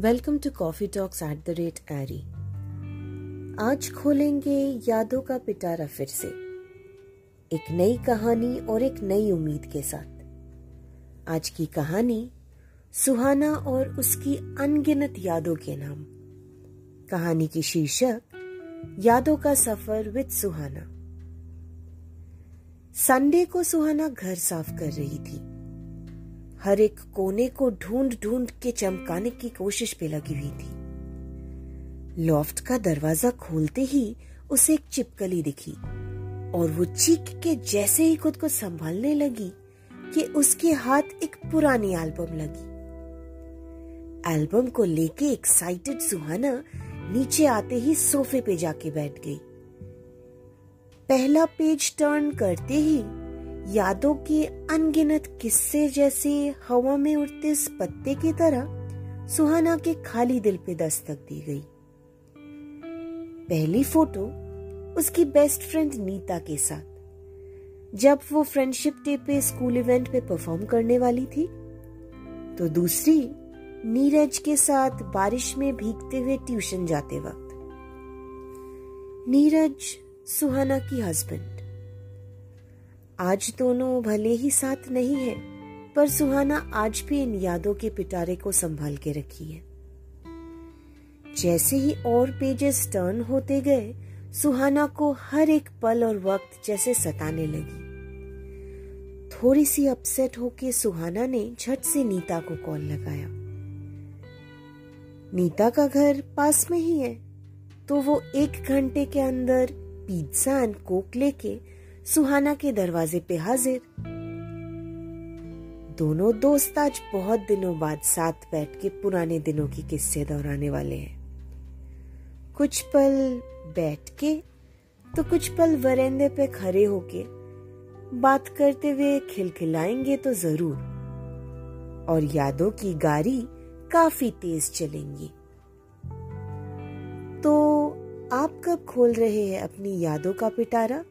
Welcome to coffee talks at the rate एरी। आज खोलेंगे यादों का पिटारा फिर से। एक नई कहानी और एक नई उम्मीद के साथ। आज की कहानी सुहाना और उसकी अनगिनत यादों के नाम। कहानी की शीर्षक, यादों का सफ़र विद सुहाना। संडे को सुहाना घर साफ़ कर रही थी। हर एक कोने को ढूंढ ढूंढ के चमकाने की कोशिश पे लगी हुई थी। लॉफ्ट का दरवाज़ा खोलते ही उसे एक चिपकली दिखी और वो चीख के जैसे ही खुद को संभालने लगी कि उसके हाथ एक पुरानी एल्बम लगी। एल्बम को लेके एक्साइटेड सुहाना नीचे आते ही सोफे पे जाके बैठ गई। पहला पेज टर्न करते ही यादों के अनगिनत किस्से जैसे हवा में उड़ते इस पत्ते की तरह सुहाना के खाली दिल पे दस्तक दी गई। पहली फ़ोटो उसकी बेस्ट फ्रेंड नीता के साथ। जब वो फ्रेंडशिप डे पे स्कूल इवेंट पे परफॉर्म करने वाली थी तो दूसरी नीरज के साथ बारिश में भीगते हुए ट्यूशन जाते वक्त। नीरज सुहाना की हस्बैंड आज दोनों भले ही साथ नहीं है, पर सुहाना आज भी इन यादों के पिटारे को संभाल के रखी है। जैसे ही और पेजेस टर्न होते गए, सुहाना को हर एक पल और वक्त जैसे सताने लगी। थोड़ी सी अपसेट होके सुहाना ने झट से नीता को कॉल लगाया। नीता का घर पास में ही है तो वो एक घंटे के अंदर पिज्जा एंड कोक लेके सुहाना के दरवाजे पे हाजिर। दोनों दोस्त आज बहुत दिनों बाद साथ बैठ के पुराने दिनों की किस्से दोहराने वाले हैं। कुछ पल बैठ के तो कुछ पल वरेंदे पे खड़े होके बात करते हुए खिलखिलाएँगे तो ज़रूर। और यादों की गाड़ी काफ़ी तेज चलेंगी। तो आप कब खोल रहे हैं अपनी यादों का पिटारा?